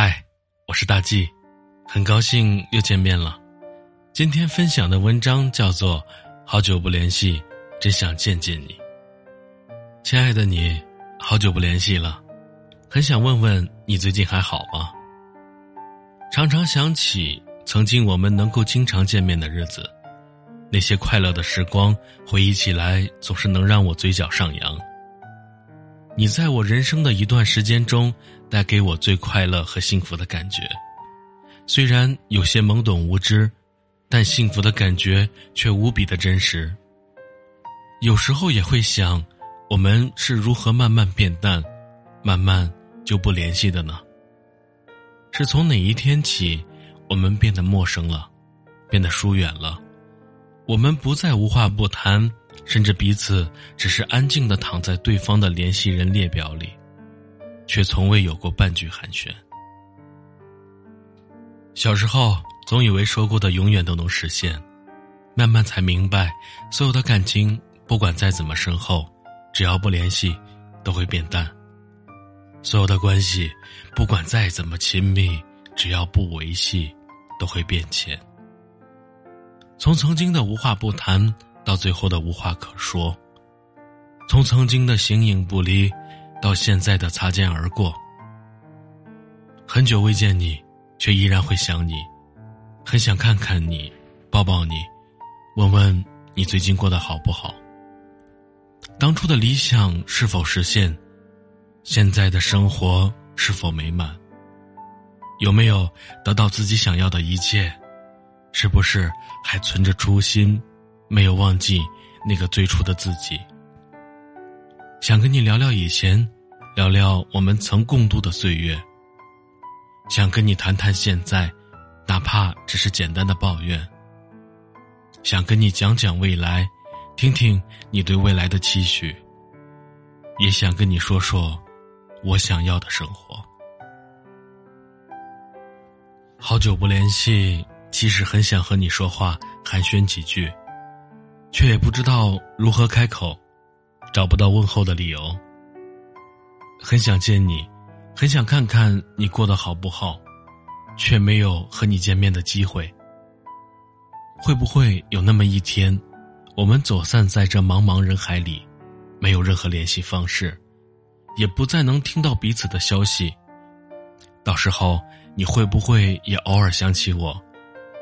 嗨，我是大 G，很高兴又见面了。今天分享的文章叫做《好久不联系，真想见见你》。亲爱的你，好久不联系了，很想问问你最近还好吗？常常想起曾经我们能够经常见面的日子，那些快乐的时光，回忆起来总是能让我嘴角上扬。你在我人生的一段时间中，带给我最快乐和幸福的感觉。虽然有些懵懂无知，但幸福的感觉却无比的真实。有时候也会想，我们是如何慢慢变淡，慢慢就不联系的呢？是从哪一天起，我们变得陌生了，变得疏远了？我们不再无话不谈。甚至彼此只是安静的躺在对方的联系人列表里，却从未有过半句寒暄。小时候总以为说过的永远都能实现，慢慢才明白，所有的感情不管再怎么深厚，只要不联系，都会变淡；所有的关系不管再怎么亲密，只要不维系，都会变浅。从曾经的无话不谈。到最后的无话可说，从曾经的形影不离，到现在的擦肩而过。很久未见你，却依然会想你，很想看看你，抱抱你，问问你最近过得好不好。当初的理想是否实现？现在的生活是否美满？有没有得到自己想要的一切？是不是还存着初心？没有忘记那个最初的自己，想跟你聊聊以前，聊聊我们曾共度的岁月。想跟你谈谈现在，哪怕只是简单的抱怨。想跟你讲讲未来，听听你对未来的期许。也想跟你说说我想要的生活。好久不联系，其实很想和你说话，寒暄几句。却也不知道如何开口，找不到问候的理由。很想见你，很想看看你过得好不好，却没有和你见面的机会。会不会有那么一天，我们走散在这茫茫人海里，没有任何联系方式，也不再能听到彼此的消息？到时候你会不会也偶尔想起我，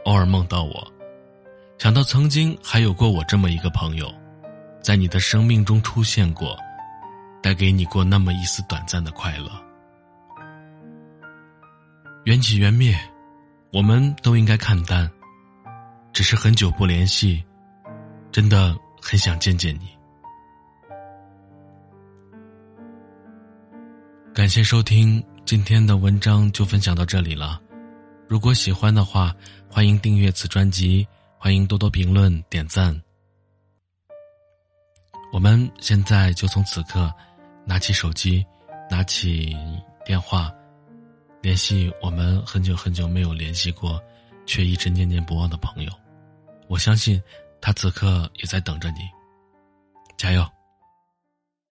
偶尔梦到我？想到曾经还有过我这么一个朋友，在你的生命中出现过，带给你过那么一丝短暂的快乐。缘起缘灭，我们都应该看淡。只是很久不联系，真的很想见见你。感谢收听今天的文章，就分享到这里了。如果喜欢的话，欢迎订阅此专辑。欢迎多多评论点赞。我们现在就从此刻拿起手机，拿起电话，联系我们很久很久没有联系过，却一直念念不忘的朋友。我相信他此刻也在等着你，加油。